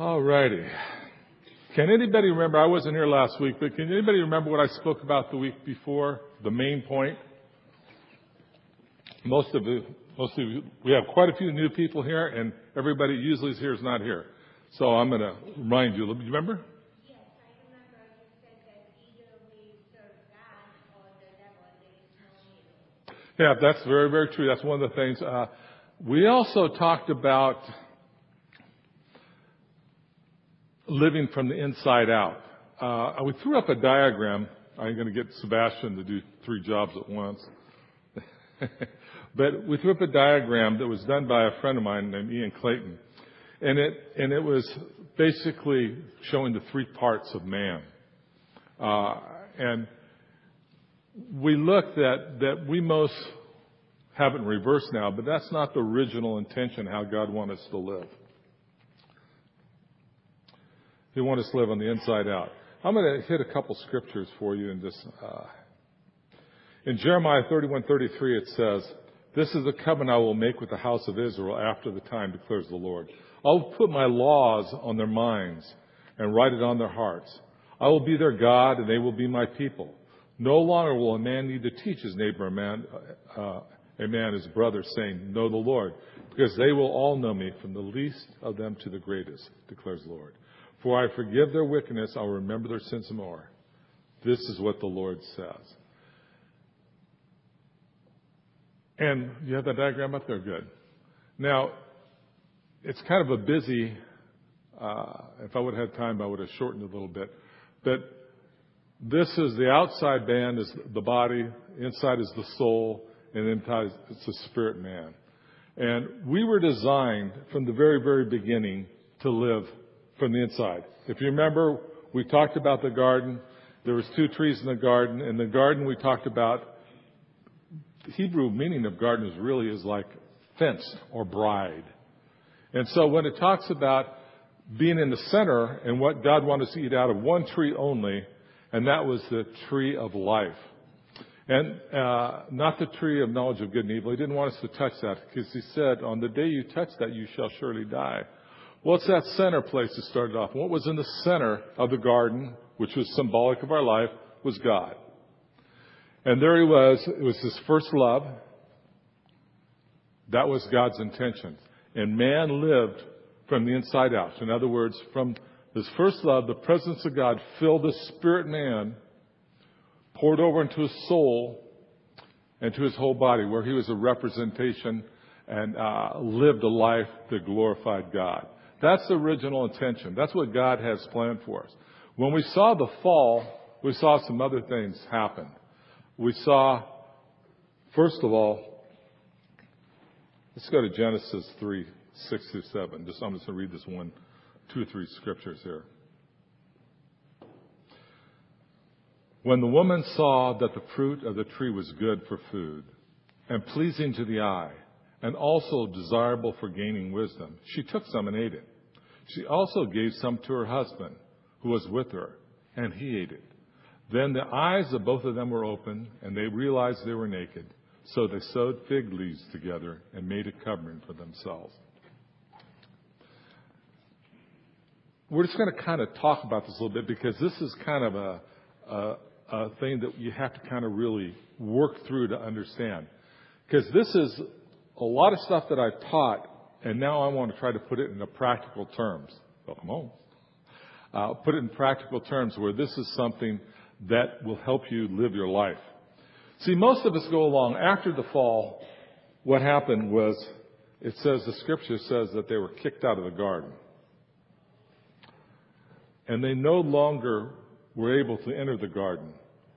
All righty. Can anybody remember? I wasn't here last week, but can anybody remember what I spoke about the week before? The main point? Most of you, most of you, we have quite a few new people here, and everybody usually is here is not here. So I'm going to remind you. Do you remember? Yes, I remember you said that either we serve God or the devil. Yeah, that's very, very true. That's one of the things. Uh, we also talked about living from the inside out. Uh, we threw up a diagram. I'm going to get Sebastian to do three jobs at once. but we threw up a diagram that was done by a friend of mine named Ian Clayton. And it, and it was basically showing the three parts of man. Uh, and we looked at that we most have it in reverse now, but that's not the original intention how God wanted us to live. He want us to live on the inside out. I'm going to hit a couple scriptures for you in this. Uh, in Jeremiah 31:33, it says, "This is the covenant I will make with the house of Israel after the time," declares the Lord. I will put my laws on their minds and write it on their hearts. I will be their God, and they will be my people. No longer will a man need to teach his neighbor a man, uh, a man his brother, saying, "Know the Lord," because they will all know me, from the least of them to the greatest, declares the Lord. For I forgive their wickedness, I'll remember their sins more. This is what the Lord says. And you have that diagram up there? Good. Now, it's kind of a busy, uh, if I would have had time, I would have shortened it a little bit. But this is the outside band is the body, inside is the soul, and inside it's the spirit man. And we were designed from the very, very beginning to live from the inside. If you remember, we talked about the garden. There was two trees in the garden. In the garden, we talked about the Hebrew meaning of garden is really is like fence or bride. And so when it talks about being in the center and what God wanted us to eat out of one tree only, and that was the tree of life. And uh, not the tree of knowledge of good and evil. He didn't want us to touch that because he said, On the day you touch that, you shall surely die. What's that center place that started off? What was in the center of the garden, which was symbolic of our life, was God. And there he was. It was his first love. That was God's intention. And man lived from the inside out. In other words, from his first love, the presence of God filled the spirit man, poured over into his soul, and to his whole body, where he was a representation and uh, lived a life that glorified God. That's the original intention. That's what God has planned for us. When we saw the fall, we saw some other things happen. We saw, first of all, let's go to Genesis 3, 6 through 7. Just, I'm just going to read this one, two or three scriptures here. When the woman saw that the fruit of the tree was good for food and pleasing to the eye, and also desirable for gaining wisdom. She took some and ate it. She also gave some to her husband, who was with her, and he ate it. Then the eyes of both of them were open, and they realized they were naked. So they sewed fig leaves together and made a covering for themselves. We're just going to kind of talk about this a little bit because this is kind of a, a, a thing that you have to kind of really work through to understand. Because this is a lot of stuff that I've taught, and now I want to try to put it in practical terms. Welcome home. Uh, put it in practical terms where this is something that will help you live your life. See, most of us go along after the fall. What happened was, it says, the scripture says that they were kicked out of the garden. And they no longer were able to enter the garden.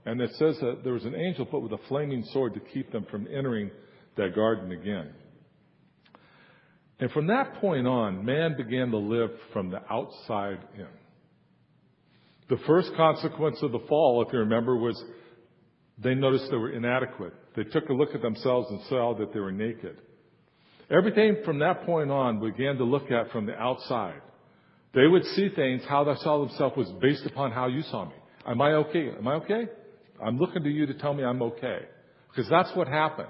And it says that there was an angel put with a flaming sword to keep them from entering that garden again. And from that point on, man began to live from the outside in. The first consequence of the fall, if you remember, was they noticed they were inadequate. They took a look at themselves and saw that they were naked. Everything from that point on began to look at from the outside. They would see things, how they saw themselves was based upon how you saw me. Am I okay? Am I okay? I'm looking to you to tell me I'm okay. Because that's what happened.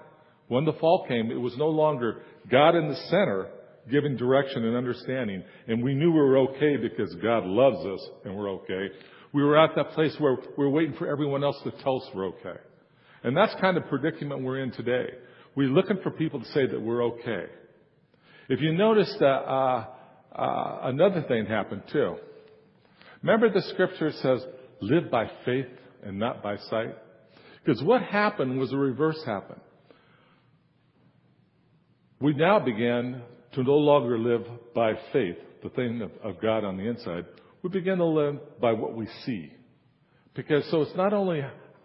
When the fall came, it was no longer God in the center. giving direction and understanding, and we knew we were okay because God loves us and we're okay. We were at that place where we we're waiting for everyone else to tell us we're okay. And that's kind of predicament we're in today. We're looking for people to say that we're okay. If you notice that uh, uh, another thing happened too. Remember the scripture says, "Live by faith and not by sight." Because what happened was the reverse happened. We now begin to no longer live by faith, the thing of, of God on the inside. We begin to live by what we see. Because so it's not only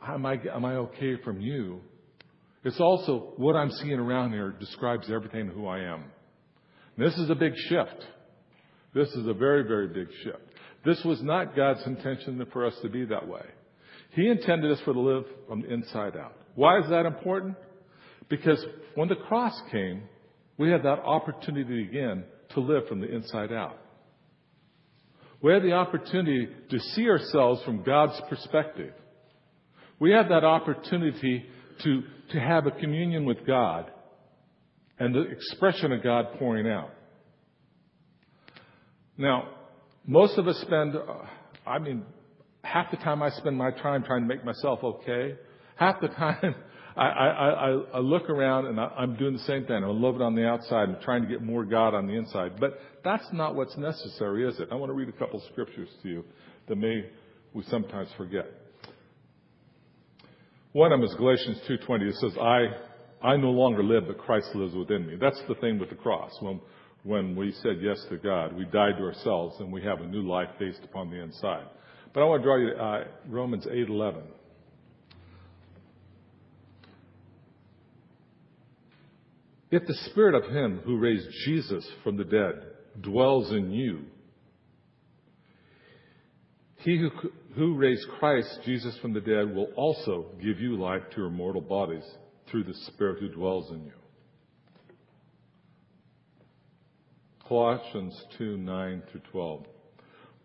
am I, am I okay from you, it's also what I'm seeing around here describes everything who I am. And this is a big shift. This is a very, very big shift. This was not God's intention for us to be that way. He intended us for to live from the inside out. Why is that important? Because when the cross came, we have that opportunity again to live from the inside out. We have the opportunity to see ourselves from God's perspective. We have that opportunity to, to have a communion with God and the expression of God pouring out. Now, most of us spend, uh, I mean, half the time I spend my time trying to make myself okay. Half the time I, I, I, I look around and I, I'm doing the same thing. I'm living on the outside and trying to get more God on the inside. But that's not what's necessary, is it? I want to read a couple scriptures to you that may we sometimes forget. One of them is Galatians 2.20. It says, I, I no longer live, but Christ lives within me. That's the thing with the cross. When, when we said yes to God, we died to ourselves and we have a new life based upon the inside. But I want to draw you to uh, Romans 8.11. If the spirit of him who raised Jesus from the dead dwells in you, he who, who raised Christ Jesus from the dead will also give you life to your mortal bodies through the Spirit who dwells in you. Colossians 2 9 through 12.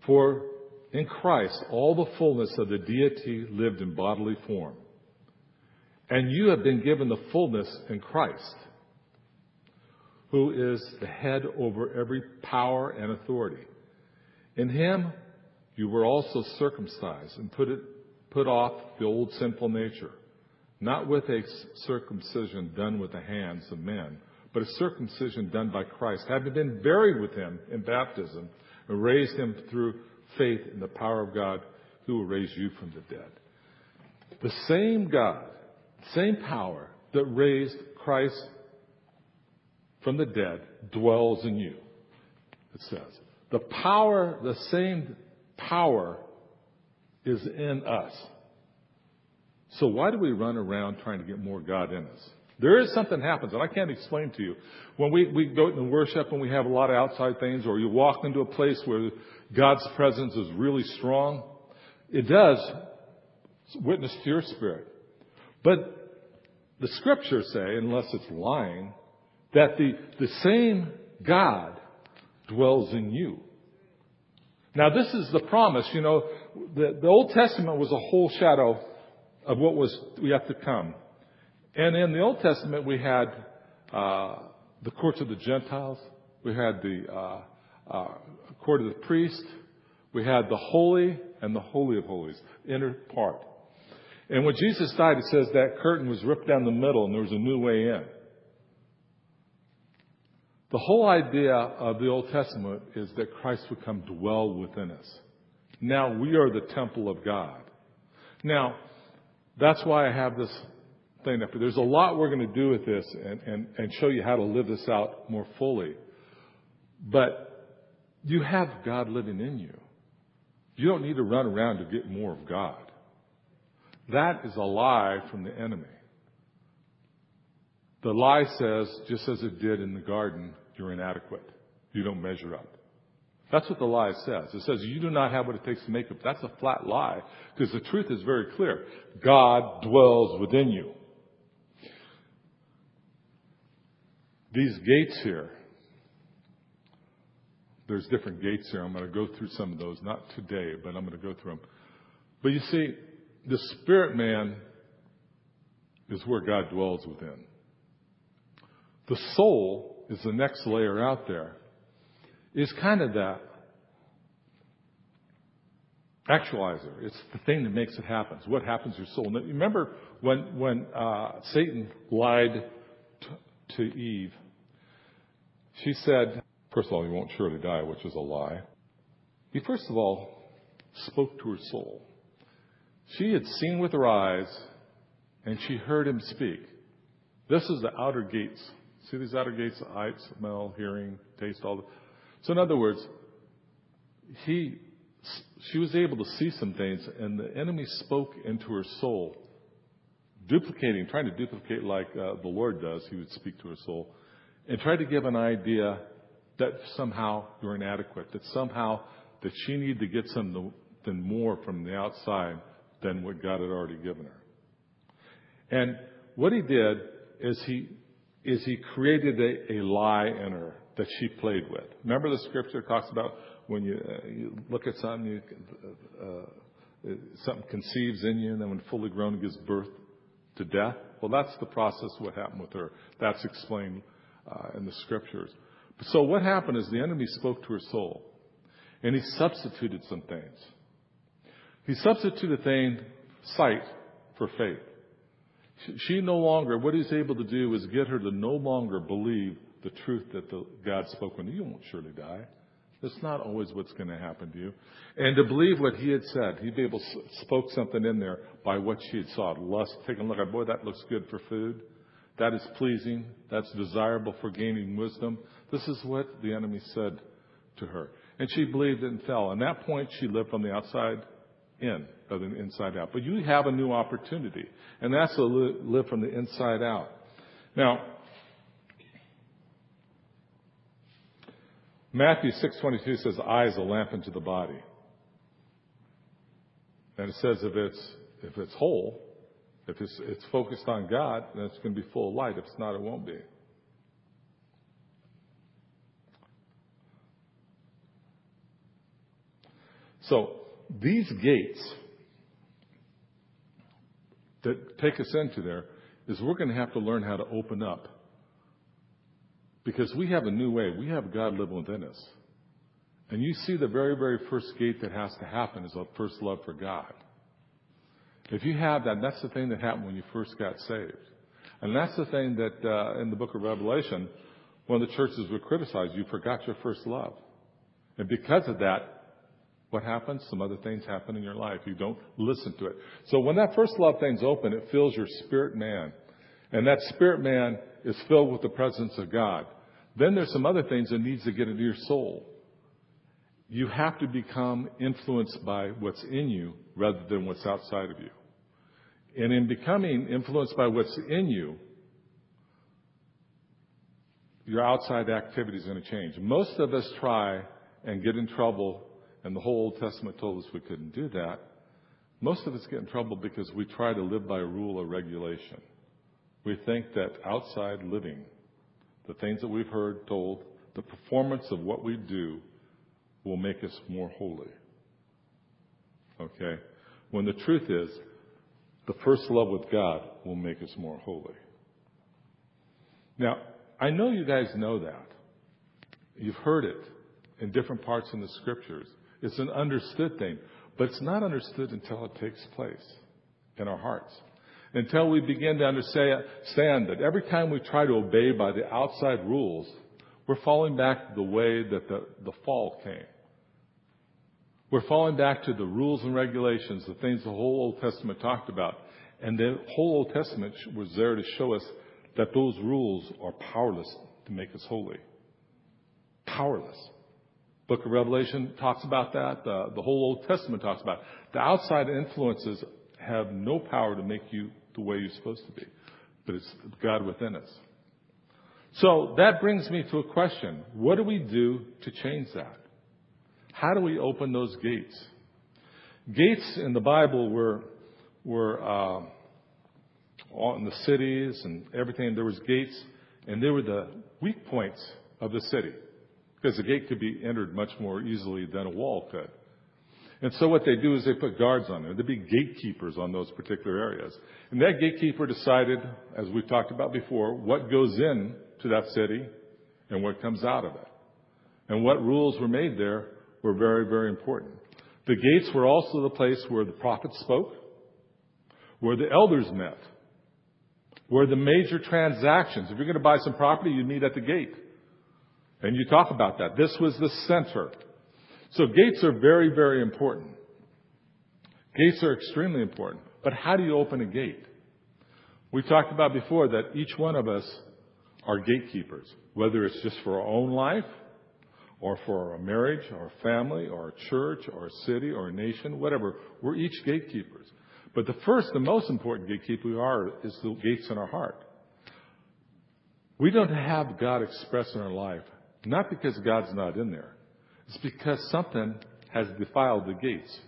For in Christ all the fullness of the deity lived in bodily form. And you have been given the fullness in Christ, who is the head over every power and authority. In him you were also circumcised and put, it, put off the old sinful nature, not with a circumcision done with the hands of men, but a circumcision done by Christ, having been buried with him in baptism and raised him through faith in the power of God who will raise you from the dead. The same God, same power that raised Christ from the dead dwells in you. It says. The power, the same power is in us. So why do we run around trying to get more God in us? There is something happens, and I can't explain to you. When we, we go into worship and we have a lot of outside things, or you walk into a place where God's presence is really strong, it does witness to your spirit. But the scriptures say, unless it's lying, that the, the same God dwells in you. Now, this is the promise. You know, the, the Old Testament was a whole shadow of what was yet to come. And in the Old Testament, we had uh, the courts of the Gentiles, we had the uh, uh, court of the priest, we had the holy and the holy of holies, inner part. And when Jesus died, it says that curtain was ripped down the middle and there was a new way in. The whole idea of the Old Testament is that Christ would come dwell within us. Now we are the temple of God. Now, that's why I have this thing up. Here. There's a lot we're going to do with this and, and, and show you how to live this out more fully. But you have God living in you. You don't need to run around to get more of God. That is a lie from the enemy. The lie says, just as it did in the garden, you're inadequate. You don't measure up. That's what the lie says. It says you do not have what it takes to make up. That's a flat lie because the truth is very clear. God dwells within you. These gates here, there's different gates here. I'm going to go through some of those, not today, but I'm going to go through them. But you see, the spirit man is where God dwells within. The soul is the next layer out there, is kind of that actualizer. It's the thing that makes it happen. It's what happens to your soul. Now, remember when, when uh, Satan lied t- to Eve, she said, first of all, you won't surely die, which is a lie. He first of all spoke to her soul. She had seen with her eyes, and she heard him speak. This is the outer gates. See these outer gates? Sight, smell, hearing, taste, all. The, so in other words, he, she was able to see some things, and the enemy spoke into her soul, duplicating, trying to duplicate like uh, the Lord does. He would speak to her soul, and try to give an idea that somehow you're inadequate, that somehow that she needed to get something more from the outside than what God had already given her. And what he did is he is he created a, a lie in her that she played with. Remember the scripture talks about when you, uh, you look at something, you, uh, uh, something conceives in you, and then when fully grown, it gives birth to death. Well, that's the process what happened with her. That's explained uh, in the scriptures. So what happened is the enemy spoke to her soul, and he substituted some things. He substituted thing sight for faith. She no longer, what he's able to do is get her to no longer believe the truth that the, God spoke when you won't surely die. That's not always what's going to happen to you. And to believe what he had said, he'd be able to spoke something in there by what she had saw. Lust, taking a look at, boy, that looks good for food. That is pleasing. That's desirable for gaining wisdom. This is what the enemy said to her. And she believed it and fell. And at that point, she lived from the outside in rather than inside out. But you have a new opportunity, and that's to live from the inside out. Now, Matthew 6:22 says, "Eye is a lamp unto the body," and it says if it's if it's whole, if it's, it's focused on God, then it's going to be full of light. If it's not, it won't be. So these gates that take us into there is we're going to have to learn how to open up. Because we have a new way. We have God living within us. And you see the very, very first gate that has to happen is a first love for God. If you have that, that's the thing that happened when you first got saved. And that's the thing that uh, in the book of Revelation, one of the churches would criticize, you forgot your first love. And because of that, what happens? Some other things happen in your life. You don't listen to it. So when that first love thing's open, it fills your spirit man. And that spirit man is filled with the presence of God. Then there's some other things that needs to get into your soul. You have to become influenced by what's in you rather than what's outside of you. And in becoming influenced by what's in you, your outside activity is going to change. Most of us try and get in trouble and the whole Old Testament told us we couldn't do that. Most of us get in trouble because we try to live by rule or regulation. We think that outside living, the things that we've heard told, the performance of what we do will make us more holy. Okay? When the truth is, the first love with God will make us more holy. Now, I know you guys know that. You've heard it in different parts in the scriptures. It's an understood thing, but it's not understood until it takes place in our hearts. Until we begin to understand that every time we try to obey by the outside rules, we're falling back the way that the, the fall came. We're falling back to the rules and regulations, the things the whole Old Testament talked about. And the whole Old Testament was there to show us that those rules are powerless to make us holy. Powerless. Book of Revelation talks about that. The, the whole Old Testament talks about it. The outside influences have no power to make you the way you're supposed to be, but it's God within us. So that brings me to a question. What do we do to change that? How do we open those gates? Gates in the Bible were, were, uh, in the cities and everything. There was gates and they were the weak points of the city because the gate could be entered much more easily than a wall could. And so what they do is they put guards on there. There'd be gatekeepers on those particular areas. And that gatekeeper decided, as we've talked about before, what goes in to that city and what comes out of it. And what rules were made there were very, very important. The gates were also the place where the prophets spoke, where the elders met, where the major transactions, if you're going to buy some property, you meet at the gate. And you talk about that. This was the center. So gates are very, very important. Gates are extremely important. But how do you open a gate? We talked about before that each one of us are gatekeepers, whether it's just for our own life or for a marriage a family a church a city a nation, whatever. We're each gatekeepers. But the first, the most important gatekeeper we are is the gates in our heart. We don't have God expressed in our life, not because God's not in there. It's because something has defiled the gates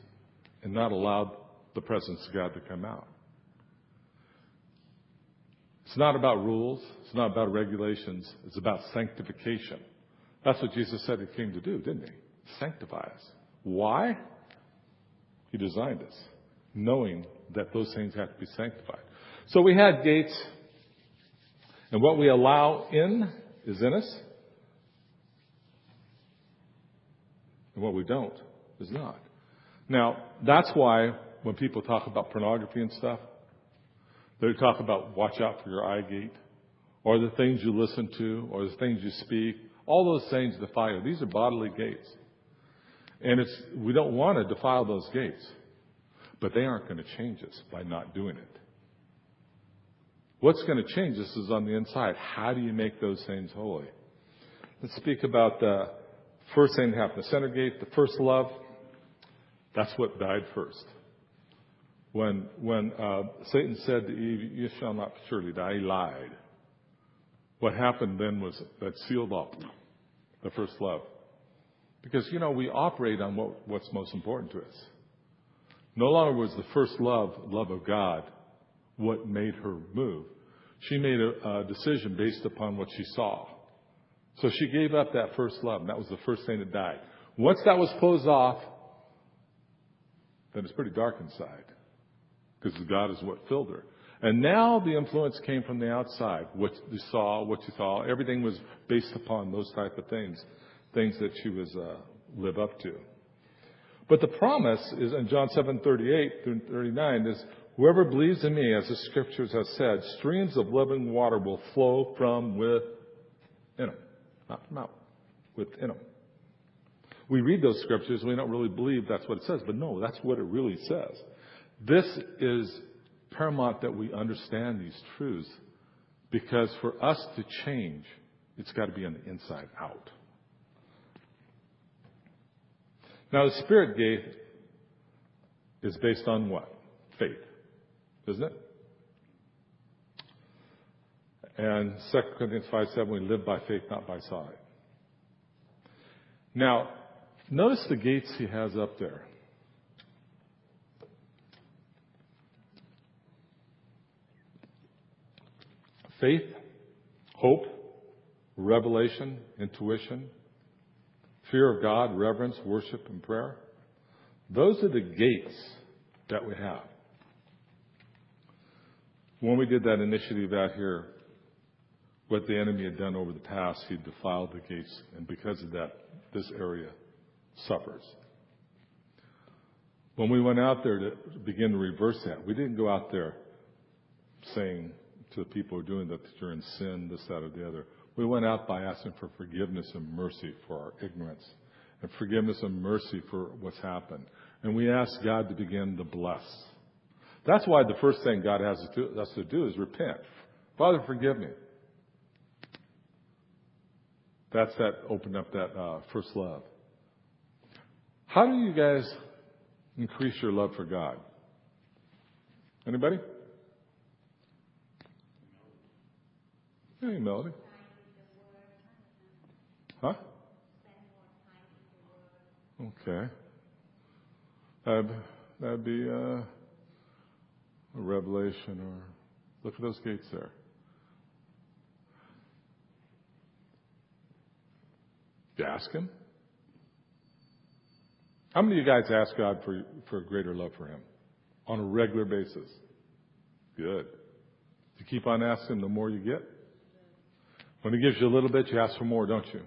and not allowed the presence of God to come out. It's not about rules. It's not about regulations. It's about sanctification. That's what Jesus said he came to do, didn't he? Sanctify us. Why? He designed us, knowing that those things have to be sanctified. So we had gates, and what we allow in is in us, and what we don't is not. Now, that's why when people talk about pornography and stuff, they talk about watch out for your eye gate, or the things you listen to, or the things you speak. All those things defile. These are bodily gates. And it's, we don't want to defile those gates. But they aren't going to change us by not doing it. What's going to change us is on the inside. How do you make those things holy? Let's speak about the first thing that happened. The center gate, the first love. That's what died first. When, when uh, Satan said to Eve, You shall not surely die, he lied. What happened then was that sealed off the first love. Because, you know, we operate on what, what's most important to us. No longer was the first love, love of God, what made her move. She made a, a decision based upon what she saw. So she gave up that first love, and that was the first thing that died. Once that was closed off, then it's pretty dark inside because God is what filled her. And now the influence came from the outside. What you saw, what you saw, everything was based upon those type of things, things that she was uh, live up to. But the promise is in John 7:38 through 39 is whoever believes in me, as the scriptures have said, streams of living water will flow from within them, not out, within them. We read those scriptures, we don't really believe that's what it says, but no, that's what it really says. This is paramount that we understand these truths because for us to change, it's got to be on the inside out. Now, the Spirit gate is based on what? Faith, isn't it? And 2 Corinthians 5 7, we live by faith, not by sight. Now, notice the gates he has up there. faith, hope, revelation, intuition, fear of God, reverence, worship, and prayer. Those are the gates that we have. When we did that initiative out here, what the enemy had done over the past, he defiled the gates, and because of that, this area suffers. When we went out there to begin to reverse that, we didn't go out there saying, to the people who are doing that, that you're in sin, this, that, or the other. We went out by asking for forgiveness and mercy for our ignorance and forgiveness and mercy for what's happened. And we asked God to begin to bless. That's why the first thing God has us to do is repent. Father, forgive me. That's that opened up that uh, first love. How do you guys increase your love for God? Anybody? Hey, Melody. Huh? Okay. That'd, that'd be uh, a revelation or look at those gates there. Ask him? How many of you guys ask God for, for a greater love for him on a regular basis? Good. You keep on asking, the more you get. When he gives you a little bit, you ask for more, don't you?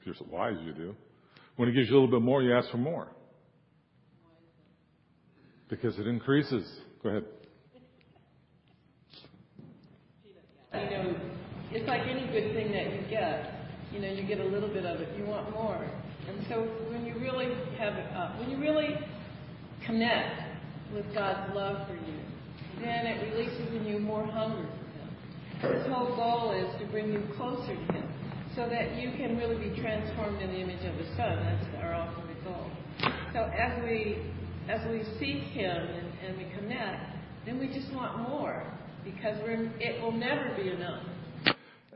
If you're so wise, you do. When he gives you a little bit more, you ask for more. Because it increases. Go ahead. You know, it's like any good thing that you get. You know, you get a little bit of it, you want more. And so when you really have, uh, when you really connect with God's love for you, then it releases in you more hunger for Him. His whole goal is to bring you closer to Him, so that you can really be transformed in the image of His Son. That's our ultimate goal. So as we as we seek Him and, and we connect, then we just want more because we're, it will never be enough.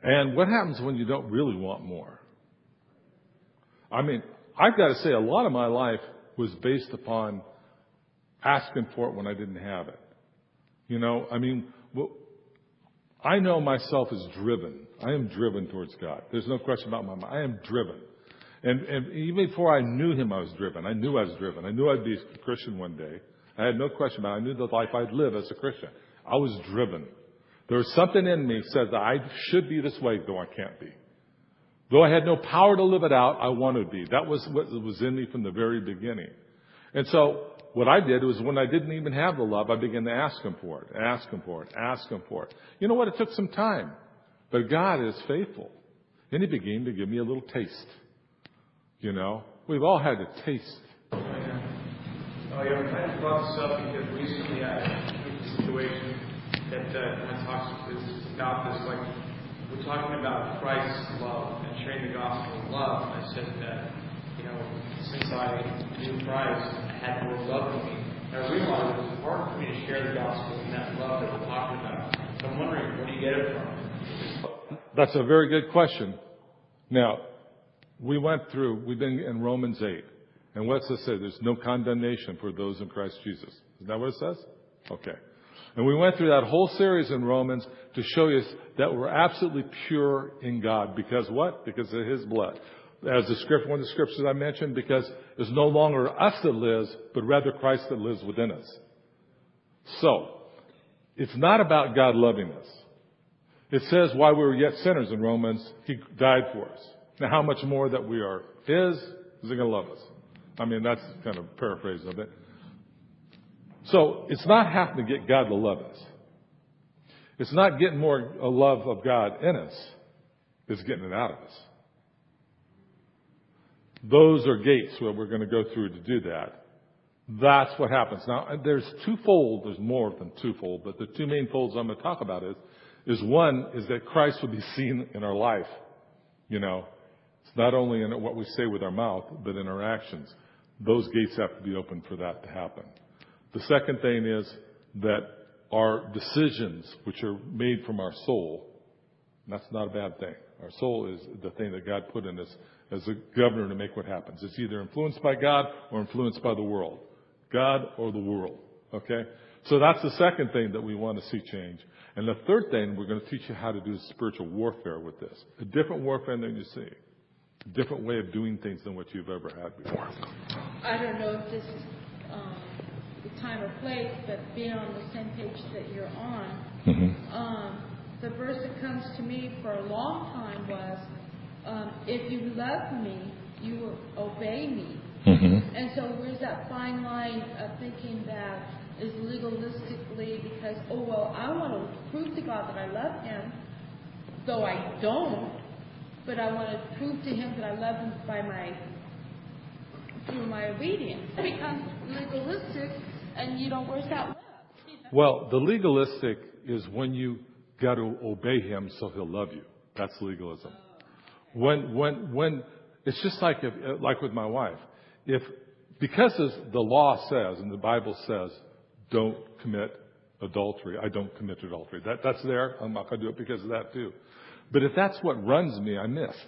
And what happens when you don't really want more? I mean, I've got to say, a lot of my life was based upon asking for it when I didn't have it. You know, I mean, well, I know myself as driven. I am driven towards God. There's no question about my mind. I am driven. And, and even before I knew Him, I was driven. I knew I was driven. I knew I'd be a Christian one day. I had no question about it. I knew the life I'd live as a Christian. I was driven. There was something in me said that I should be this way, though I can't be. Though I had no power to live it out, I wanted to be. That was what was in me from the very beginning. And so what I did was when I didn't even have the love, I began to ask Him for it, ask Him for it, ask Him for it. You know what? It took some time. But God is faithful. And He began to give me a little taste. You know? We've all had a taste. Oh, yeah, oh, I kind of because recently I had a situation that uh, kind of talks about this, like, we're talking about Christ's love and sharing the gospel of love. And I said that, you know, since I knew Christ, I had more love in me. And I realized it was hard for me to share the gospel and that love that we're talking about. So I'm wondering, where do you get it from? That's a very good question. Now, we went through, we've been in Romans 8. And what's it say? There's no condemnation for those in Christ Jesus. Is that what it says? Okay. And we went through that whole series in Romans to show you that we're absolutely pure in God. Because what? Because of His blood. As the script, one of the scriptures I mentioned, because it's no longer us that lives, but rather Christ that lives within us. So, it's not about God loving us. It says while we were yet sinners in Romans, He died for us. Now how much more that we are His, is He going to love us? I mean, that's kind of paraphrase of it. So it's not having to get God to love us. It's not getting more uh, love of God in us. It's getting it out of us. Those are gates where we're going to go through to do that. That's what happens. Now, uh, there's twofold, there's more than twofold, but the two main folds I'm going to talk about is, is one is that Christ will be seen in our life. You know, it's not only in what we say with our mouth, but in our actions. Those gates have to be open for that to happen. The second thing is that our decisions, which are made from our soul, that's not a bad thing. Our soul is the thing that God put in us as a governor to make what happens. It's either influenced by God or influenced by the world. God or the world. Okay? So that's the second thing that we want to see change. And the third thing, we're going to teach you how to do spiritual warfare with this. A different warfare than you see. A different way of doing things than what you've ever had before. I don't know if this is time or place, but being on the same page that you're on, Mm-hmm. um, the verse that comes to me for a long time was, um, "If you love me, you will obey me." Mm-hmm. And so, where's that fine line of thinking that is legalistically because, oh well, I want to prove to God that I love Him, though I don't, but I want to prove to Him that I love Him by my through my obedience. It becomes legalistic, and you know where's that love? Well, the legalistic is when you got to obey him so he'll love you. That's legalism. When, when, when, it's just like if, like with my wife. If, because the law says and the Bible says, don't commit adultery, I don't commit adultery. That, that's there. I'm not going to do it because of that too. But if that's what runs me, I missed.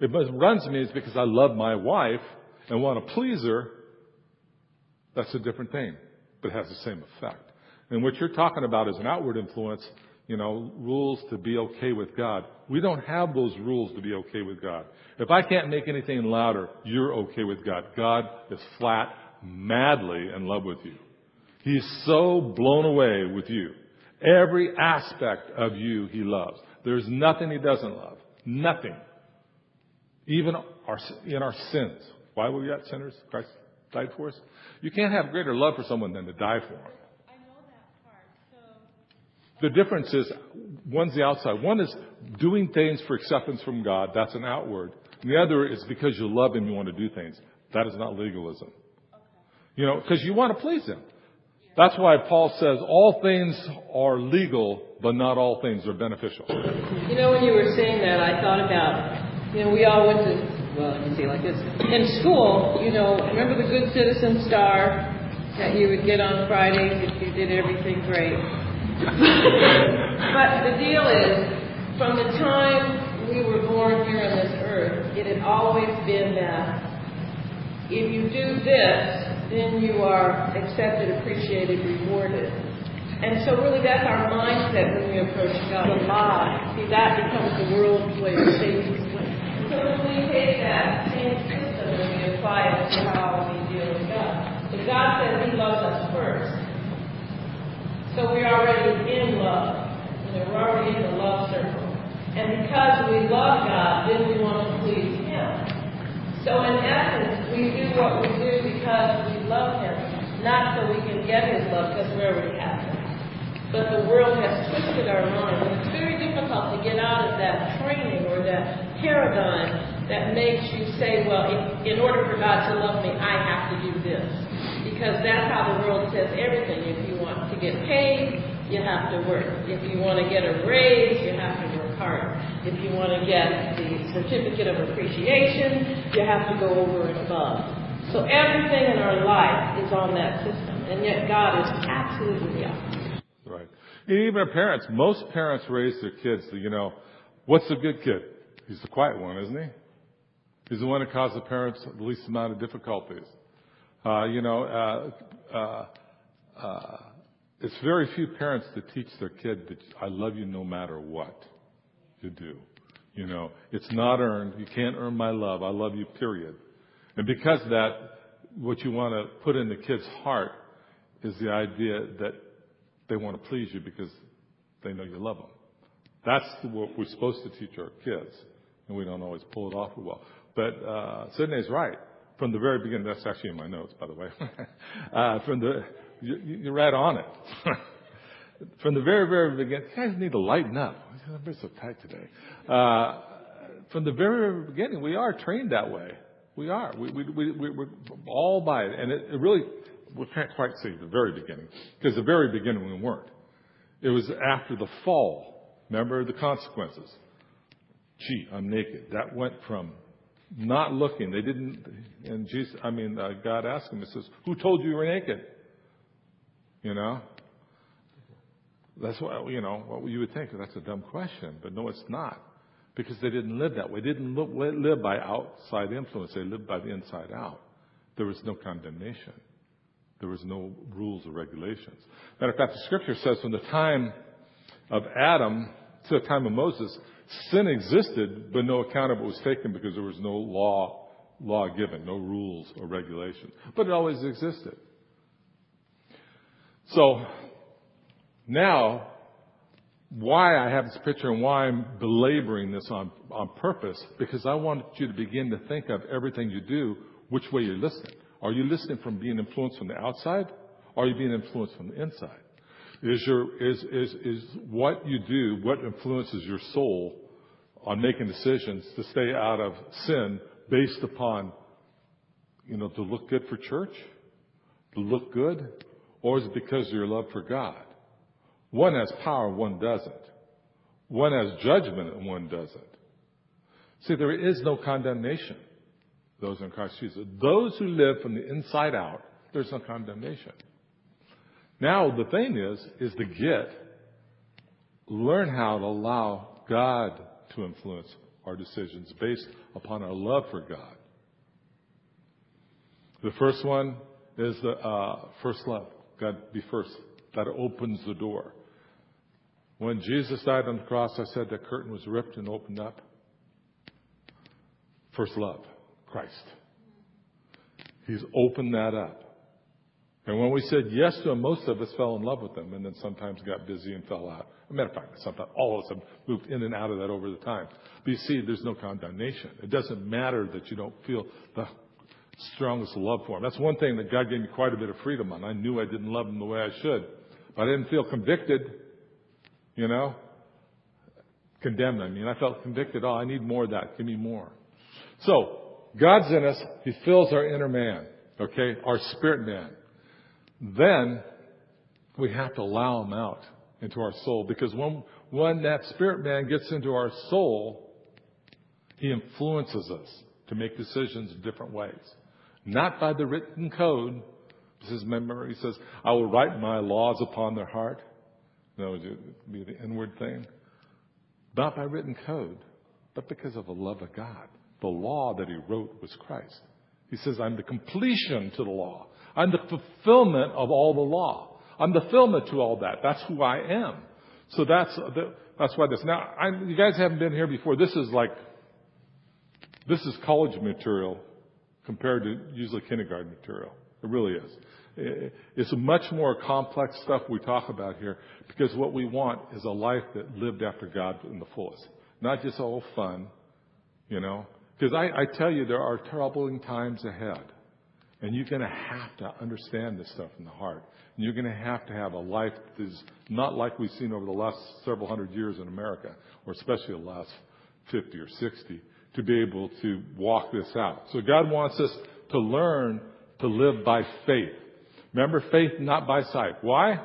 If what runs me is because I love my wife and want to please her, that's a different thing, but it has the same effect. And what you're talking about is an outward influence, you know, rules to be okay with God. We don't have those rules to be okay with God. If I can't make anything louder, you're okay with God. God is flat, madly in love with you. He's so blown away with you. Every aspect of you he loves. There's nothing he doesn't love. Nothing. Even our, in our sins. Why were we yet sinners? Christ died for us. You can't have greater love for someone than to die for them. I know that part. So The difference is one's the outside. One is doing things for acceptance from God. That's an outward. And the other is because you love Him, you want to do things. That is not legalism. You know, because you want to please Him. That's why Paul says all things are legal, but not all things are beneficial. You know, when you were saying that, I thought about, you know, we all went to, well, me see, like this. In school, you know, remember the Good Citizen Star that you would get on Fridays if you did everything great? but the deal is, from the time we were born here on this earth, it had always been that if you do this, then you are accepted, appreciated, rewarded. And so really that's our mindset when we approach God. The lie. See, that becomes the world's way, Satan's way. So we take that same system and we apply it to how we deal with God. But God says He loves us first. So we're already in love. You know, we're already in the love circle. And because we love God, then we want to please Him. So in essence, we do what we do because we love Him, not so we can get His love because we already have Him. But the world has twisted our mind, and it's very difficult to get out of that training or that paradigm that makes you say, well, in, order for God to love me, I have to do this. Because that's how the world says everything. If you want to get paid, you have to work. If you want to get a raise, you have to work hard. If you want to get the certificate of appreciation, you have to go over and above. So everything in our life is on that system, and yet God is absolutely the opposite. Right. Even our parents, most parents raise their kids you know, what's a good kid? He's the quiet one, isn't he? He's the one that causes the parents the least amount of difficulties. Uh, you know, uh, uh, uh, it's very few parents that teach their kid that I love you no matter what you do. You know, it's not earned. You can't earn my love. I love you, period. And because of that, what you want to put in the kid's heart is the idea that they want to please you because they know you love them. That's what we're supposed to teach our kids, and we don't always pull it off well. But uh, Sydney's right from the very beginning. That's actually in my notes, by the way. uh, from the you, you're right on it. from the very, very beginning, you guys need to lighten up. I'm so tight today. Uh, from the very, very beginning, we are trained that way. We are. We, we, we, we, we're all by it. And it, it really, we can't quite say the very beginning, because the very beginning we weren't. It was after the fall. Remember the consequences. Gee, I'm naked. That went from not looking. They didn't, and Jesus, I mean, uh, God asked him, He says, Who told you you were naked? You know? That's what, you know, what you would think that's a dumb question, but no, it's not. Because they didn't live that way. They didn't look, live by outside influence. They lived by the inside out. There was no condemnation. There was no rules or regulations. Matter of fact, the scripture says from the time of Adam to the time of Moses, sin existed, but no account of it was taken because there was no law, law given, no rules or regulations. But it always existed. So, now, why I have this picture and why I'm belaboring this on, on purpose, because I want you to begin to think of everything you do, which way you're listening. Are you listening from being influenced from the outside? Or are you being influenced from the inside? Is your, is, is, is what you do, what influences your soul on making decisions to stay out of sin based upon, you know, to look good for church? To look good? Or is it because of your love for God? One has power, one doesn't. One has judgment, and one doesn't. See, there is no condemnation. Those in Christ Jesus. Those who live from the inside out, there's no condemnation. Now, the thing is, is to get, learn how to allow God to influence our decisions based upon our love for God. The first one is the uh, first love. God be first. That opens the door. When Jesus died on the cross, I said the curtain was ripped and opened up. First love, Christ. He's opened that up. And when we said yes to them, most of us fell in love with them and then sometimes got busy and fell out A matter of fact, some all of us have moved in and out of that over the time. But you see, there's no condemnation. It doesn't matter that you don't feel the strongest love for him. That's one thing that God gave me quite a bit of freedom on. I knew I didn't love him the way I should. But I didn't feel convicted, you know? Condemned, I mean. I felt convicted. Oh, I need more of that. Give me more. So, God's in us. He fills our inner man, okay? Our spirit man. Then, we have to allow him out into our soul because when, when that spirit man gets into our soul, he influences us to make decisions in different ways. Not by the written code. This is memory. he says, I will write my laws upon their heart. That would be the inward thing. Not by written code, but because of the love of God. The law that he wrote was Christ. He says, I'm the completion to the law. I'm the fulfillment of all the law. I'm the fulfillment to all that. That's who I am. So that's, that's why this. Now, I'm, you guys haven't been here before. This is like, this is college material compared to usually kindergarten material. It really is. It's much more complex stuff we talk about here because what we want is a life that lived after God in the fullest. Not just all fun, you know. Because I, I tell you, there are troubling times ahead. And you're going to have to understand this stuff in the heart. And you're going to have to have a life that is not like we've seen over the last several hundred years in America, or especially the last 50 or 60, to be able to walk this out. So God wants us to learn to live by faith. Remember, faith not by sight. Why?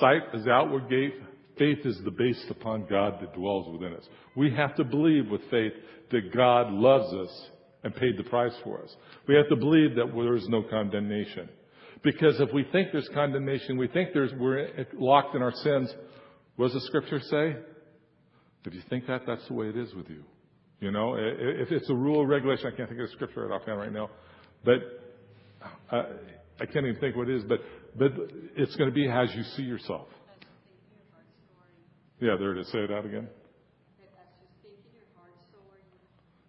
Sight is outward gate. Faith is the base upon God that dwells within us. We have to believe with faith that God loves us and paid the price for us. We have to believe that there is no condemnation. Because if we think there's condemnation, we think there's, we're locked in our sins, what does the scripture say? If you think that, that's the way it is with you. You know, if it's a rule or regulation, I can't think of the scripture right offhand right now, but uh, I can't even think what it is, but, but it's going to be as you see yourself. Yeah, there it is. Say out again.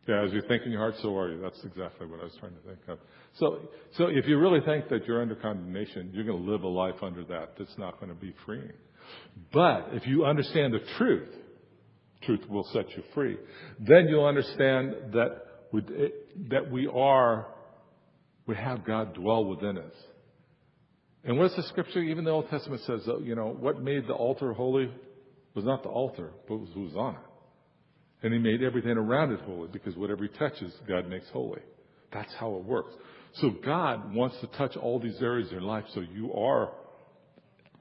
Yeah, as you think in your heart, so are you. That's exactly what I was trying to think of. So, so if you really think that you're under condemnation, you're going to live a life under that that's not going to be freeing. But if you understand the truth, truth will set you free. Then you'll understand that that we are, we have God dwell within us. And what's the scripture? Even the Old Testament says, you know, what made the altar holy was not the altar, but was who was on it. And he made everything around it holy because whatever he touches, God makes holy. That's how it works. So God wants to touch all these areas of your life so you are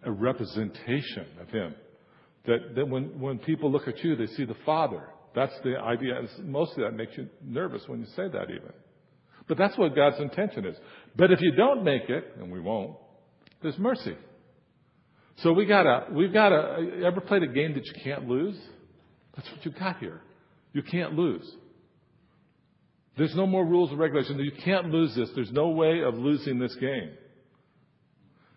a representation of him. That, that when, when people look at you, they see the Father. That's the idea. And Mostly that makes you nervous when you say that even. But that's what God's intention is. But if you don't make it, and we won't, there's mercy. So we gotta, we've gotta, ever played a game that you can't lose? That's what you got here. You can't lose. There's no more rules or regulations. You can't lose this. There's no way of losing this game.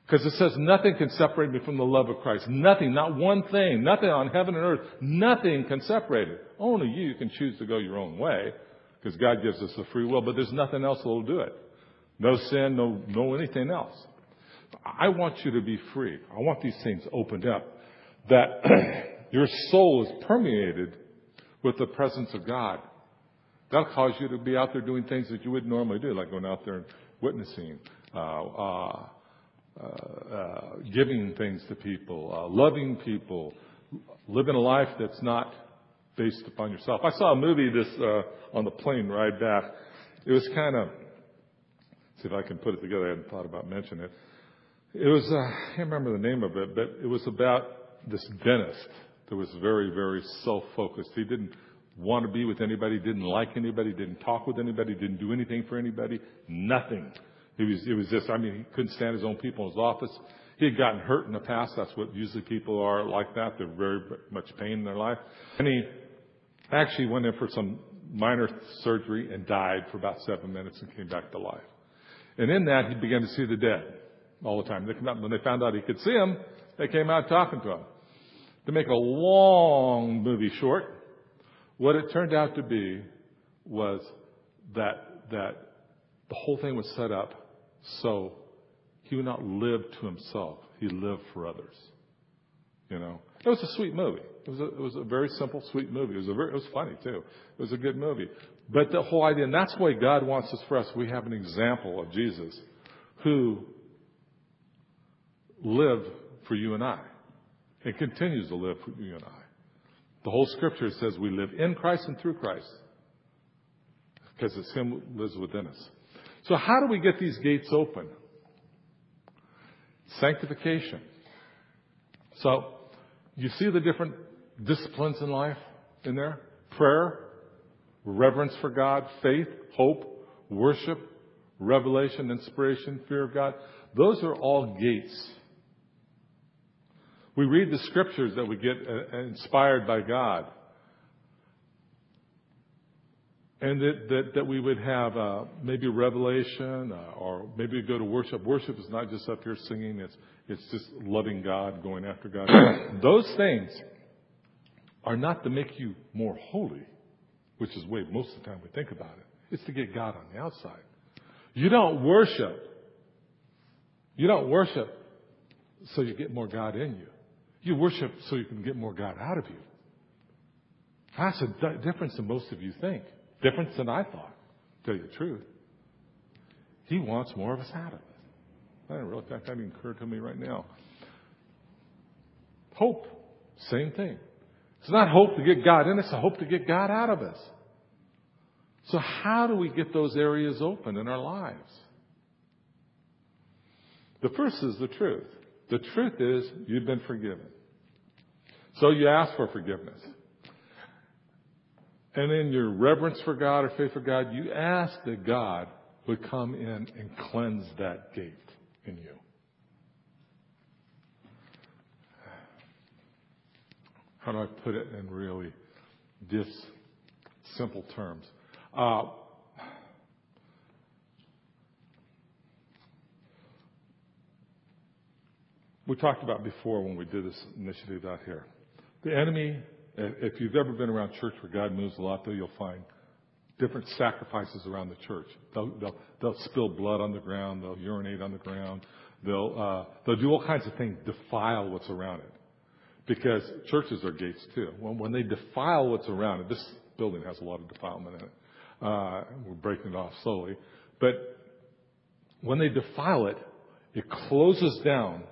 Because it says nothing can separate me from the love of Christ. Nothing, not one thing, nothing on heaven and earth, nothing can separate it. Only you can choose to go your own way, because God gives us the free will, but there's nothing else that will do it. No sin, no, no anything else. I want you to be free. I want these things opened up. That your soul is permeated with the presence of God. That'll cause you to be out there doing things that you wouldn't normally do, like going out there and witnessing, uh, uh, uh, uh, giving things to people, uh, loving people, living a life that's not based upon yourself. I saw a movie this uh, on the plane ride back. It was kind of see if I can put it together. I hadn't thought about mentioning it. It was uh, I can't remember the name of it, but it was about this dentist that was very very self-focused. He didn't want to be with anybody, didn't like anybody, didn't talk with anybody, didn't do anything for anybody, nothing. He was, it was just, I mean, he couldn't stand his own people in his office. He had gotten hurt in the past. That's what usually people are like that. They're very much pain in their life. And he actually went in for some minor surgery and died for about seven minutes and came back to life. And in that, he began to see the dead all the time. They out, when they found out he could see them, they came out talking to him. To make a long movie short, what it turned out to be was that, that the whole thing was set up so he would not live to himself. He lived for others. You know? It was a sweet movie. It was a, it was a very simple, sweet movie. It was a very, it was funny too. It was a good movie. But the whole idea, and that's why God wants us for us. We have an example of Jesus who lived for you and I and continues to live for you and I. The whole scripture says we live in Christ and through Christ because it's Him lives within us. So how do we get these gates open? Sanctification. So you see the different disciplines in life in there? Prayer, reverence for God, faith, hope, worship, revelation, inspiration, fear of God. Those are all gates. We read the scriptures that we get uh, inspired by God. And that, that, that we would have uh, maybe revelation uh, or maybe go to worship. Worship is not just up here singing, it's, it's just loving God, going after God. Those things are not to make you more holy, which is the way most of the time we think about it. It's to get God on the outside. You don't worship. You don't worship so you get more God in you. You worship so you can get more God out of you. That's a di- difference than most of you think. Difference than I thought, to tell you the truth. He wants more of us out of it. I didn't really, that didn't to me right now. Hope, same thing. It's not hope to get God in us, it's hope to get God out of us. So how do we get those areas open in our lives? The first is the truth. The truth is you've been forgiven. So you ask for forgiveness. And in your reverence for God or faith for God, you ask that God would come in and cleanse that gate in you. How do I put it in really this simple terms? Uh, we talked about before when we did this initiative out here. The enemy, if you've ever been around church where God moves a lot, though, you'll find different sacrifices around the church. They'll, they'll, they'll spill blood on the ground. They'll urinate on the ground. They'll, uh, they'll do all kinds of things, defile what's around it. Because churches are gates too. When, when they defile what's around it, this building has a lot of defilement in it. Uh, we're breaking it off slowly. But when they defile it, it closes down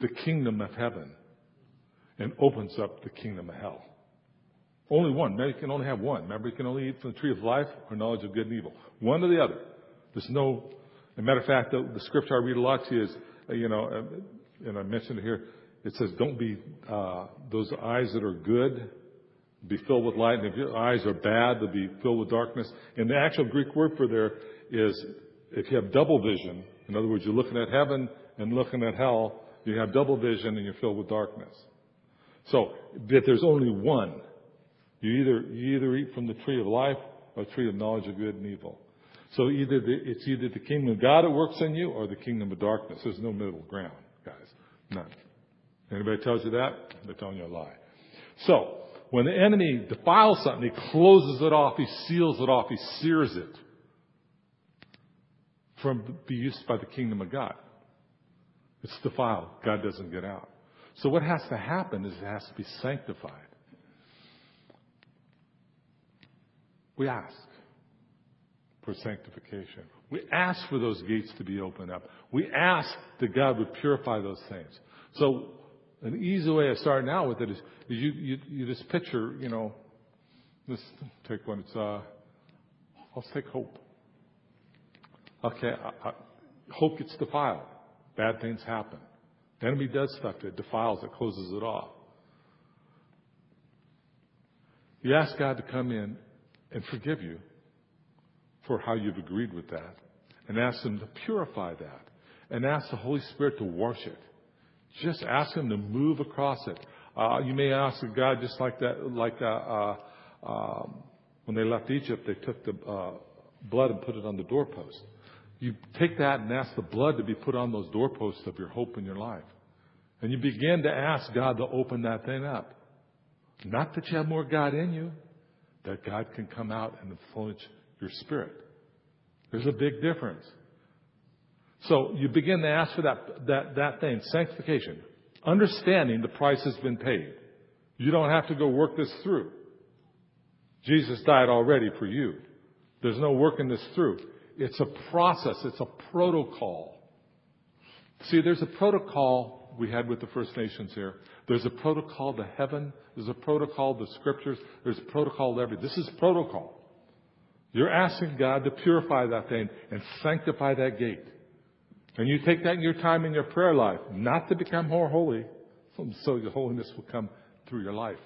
the kingdom of heaven and opens up the kingdom of hell. Only one. You can only have one. Remember, you can only eat from the tree of life or knowledge of good and evil. One or the other. There's no. As a matter of fact, the, the scripture I read a lot to you is, uh, you know, uh, and I mentioned it here. It says, "Don't be uh, those eyes that are good, be filled with light, and if your eyes are bad, they'll be filled with darkness." And the actual Greek word for there is, if you have double vision. In other words, you're looking at heaven and looking at hell. You have double vision and you're filled with darkness. So, but there's only one. You either, you either eat from the tree of life or tree of knowledge of good and evil. So either the, it's either the kingdom of God that works in you or the kingdom of darkness. There's no middle ground, guys. None. Anybody tells you that, they're telling you a lie. So, when the enemy defiles something, he closes it off, he seals it off, he sears it from be used by the kingdom of God. It's defiled. God doesn't get out. So what has to happen is it has to be sanctified. We ask for sanctification. We ask for those gates to be opened up. We ask that God would purify those things. So an easy way of starting out with it is, is you, you, you just picture, you know, let's take one. It's, uh, let's take hope. Okay, I, I, hope gets defiled. Bad things happen. The enemy does stuff to it, defiles it, closes it off. You ask God to come in and forgive you for how you've agreed with that, and ask Him to purify that, and ask the Holy Spirit to wash it. Just ask Him to move across it. Uh, you may ask God just like that, like uh, uh, um, when they left Egypt, they took the uh, blood and put it on the doorpost. You take that and ask the blood to be put on those doorposts of your hope in your life. And you begin to ask God to open that thing up. Not that you have more God in you, that God can come out and influence your spirit. There's a big difference. So you begin to ask for that, that, that thing, sanctification. understanding the price has been paid. You don't have to go work this through. Jesus died already for you. There's no working this through. It's a process. It's a protocol. See, there's a protocol we had with the First Nations here. There's a protocol to heaven. There's a protocol to scriptures. There's a protocol to everything. This is protocol. You're asking God to purify that thing and sanctify that gate. And you take that in your time in your prayer life, not to become more holy, so your holiness will come through your life.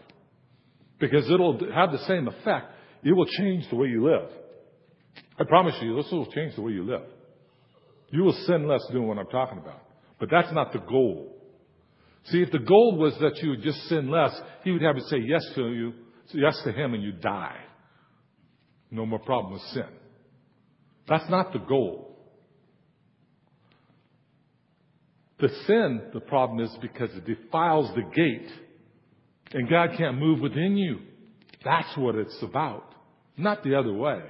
Because it'll have the same effect. It will change the way you live. I promise you, this will change the way you live. You will sin less doing what I'm talking about. But that's not the goal. See, if the goal was that you would just sin less, he would have to say yes to you, yes to him, and you die. No more problem with sin. That's not the goal. The sin, the problem is because it defiles the gate and God can't move within you. That's what it's about. Not the other way.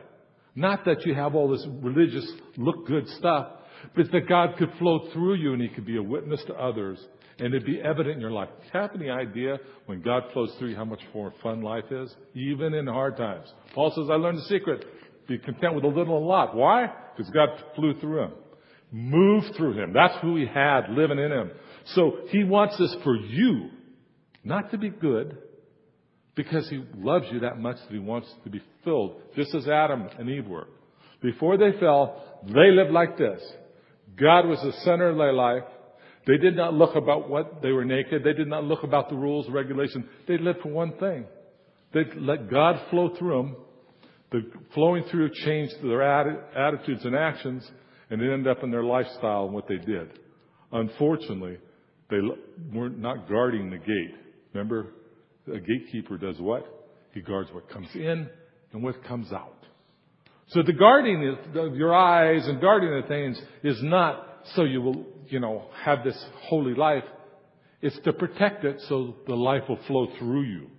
Not that you have all this religious look good stuff, but that God could flow through you and He could be a witness to others and it'd be evident in your life. Do you have any idea when God flows through you how much more fun life is? Even in hard times. Paul says, I learned the secret. Be content with a little and a lot. Why? Because God flew through him. Move through him. That's who he had living in him. So he wants this for you. Not to be good, because he loves you that much that he wants to be filled, just as Adam and Eve were. Before they fell, they lived like this. God was the center of their life. They did not look about what they were naked. They did not look about the rules, regulations. They lived for one thing. They let God flow through them. The flowing through changed their attitudes and actions, and it ended up in their lifestyle and what they did. Unfortunately, they weren't not guarding the gate. Remember, a gatekeeper does what? He guards what comes in and what comes out. So the guarding of your eyes and guarding the things is not so you will, you know, have this holy life. It's to protect it so the life will flow through you.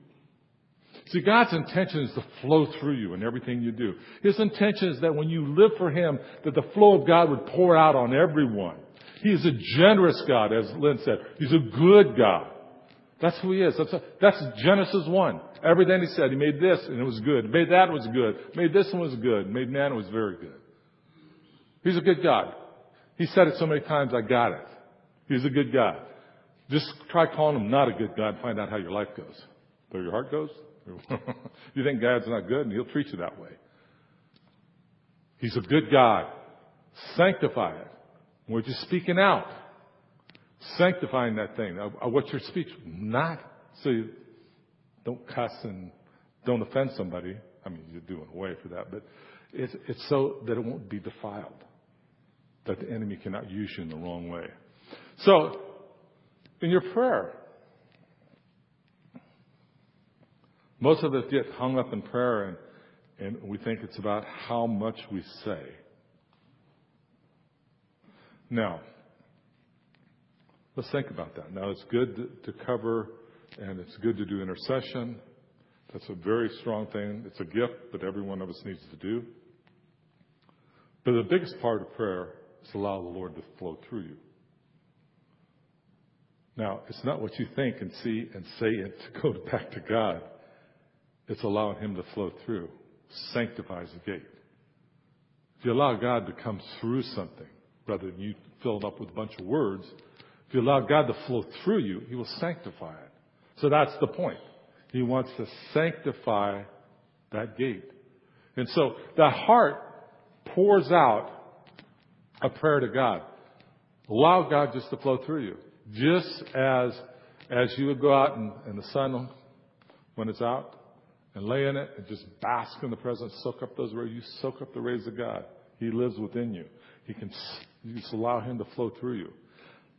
See, God's intention is to flow through you in everything you do. His intention is that when you live for Him, that the flow of God would pour out on everyone. He is a generous God, as Lynn said. He's a good God. That's who he is. That's, that's Genesis 1. Everything he said. He made this and it was good. Made that was good. Made this one was good. Made man was very good. He's a good God. He said it so many times, I got it. He's a good God. Just try calling him not a good God and find out how your life goes. Where your heart goes? you think God's not good and he'll treat you that way. He's a good God. Sanctify it. What you're speaking out sanctifying that thing. What's your speech? Not so you don't cuss and don't offend somebody. I mean, you're doing away for that, but it's, it's so that it won't be defiled, that the enemy cannot use you in the wrong way. So, in your prayer, most of us get hung up in prayer and, and we think it's about how much we say. Now, Let's think about that. Now, it's good to cover and it's good to do intercession. That's a very strong thing. It's a gift that every one of us needs to do. But the biggest part of prayer is allow the Lord to flow through you. Now, it's not what you think and see and say it to go back to God. It's allowing Him to flow through. Sanctifies the gate. If you allow God to come through something, rather than you fill it up with a bunch of words, if you allow God to flow through you, He will sanctify it. So that's the point. He wants to sanctify that gate. And so the heart pours out a prayer to God. Allow God just to flow through you. Just as, as you would go out in, in the sun when it's out and lay in it and just bask in the presence, soak up those rays. You soak up the rays of God. He lives within you. He can, you just allow Him to flow through you.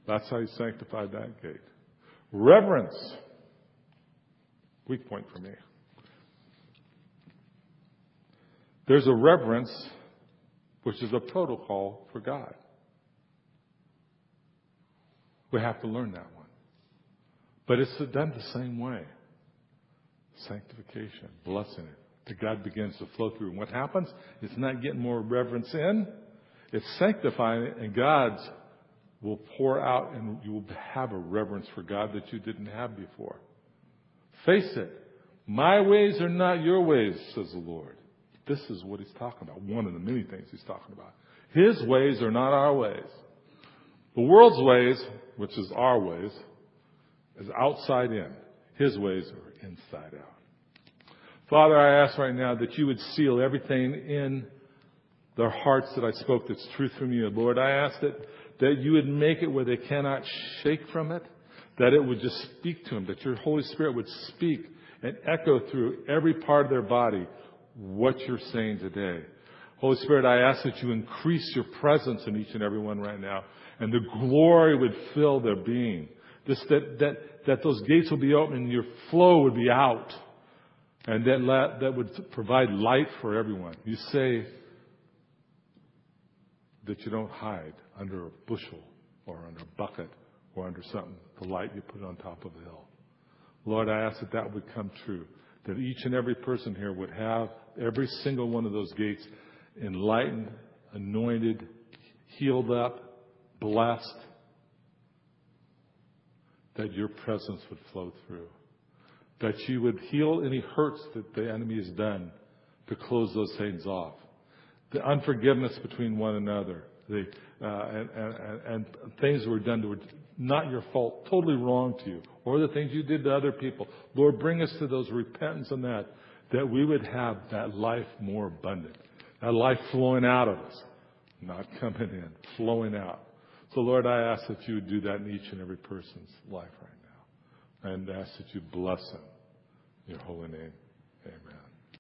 That's how he sanctified that gate. Reverence. Weak point for me. There's a reverence which is a protocol for God. We have to learn that one. But it's done the same way. Sanctification, blessing it. That God begins to flow through. And what happens? It's not getting more reverence in. It's sanctifying it and God's will pour out and you will have a reverence for God that you didn't have before. Face it. My ways are not your ways, says the Lord. This is what he's talking about. One of the many things he's talking about. His ways are not our ways. The world's ways, which is our ways, is outside in. His ways are inside out. Father, I ask right now that you would seal everything in their hearts that I spoke that's truth from you. Lord, I ask that, that you would make it where they cannot shake from it, that it would just speak to them, that your Holy Spirit would speak and echo through every part of their body what you're saying today. Holy Spirit, I ask that you increase your presence in each and every one right now, and the glory would fill their being. This, that, that, that those gates will be open and your flow would be out, and that, that would provide light for everyone. You say that you don't hide under a bushel or under a bucket or under something, the light you put on top of a hill. Lord, I ask that that would come true, that each and every person here would have every single one of those gates enlightened, anointed, healed up, blessed, that your presence would flow through. That you would heal any hurts that the enemy has done to close those things off. The unforgiveness between one another. The, uh, and, and, and, things that were done that were not your fault, totally wrong to you, or the things you did to other people. Lord, bring us to those repentance and that, that we would have that life more abundant. That life flowing out of us, not coming in, flowing out. So Lord, I ask that you would do that in each and every person's life right now. And ask that you bless them. In your holy name. Amen.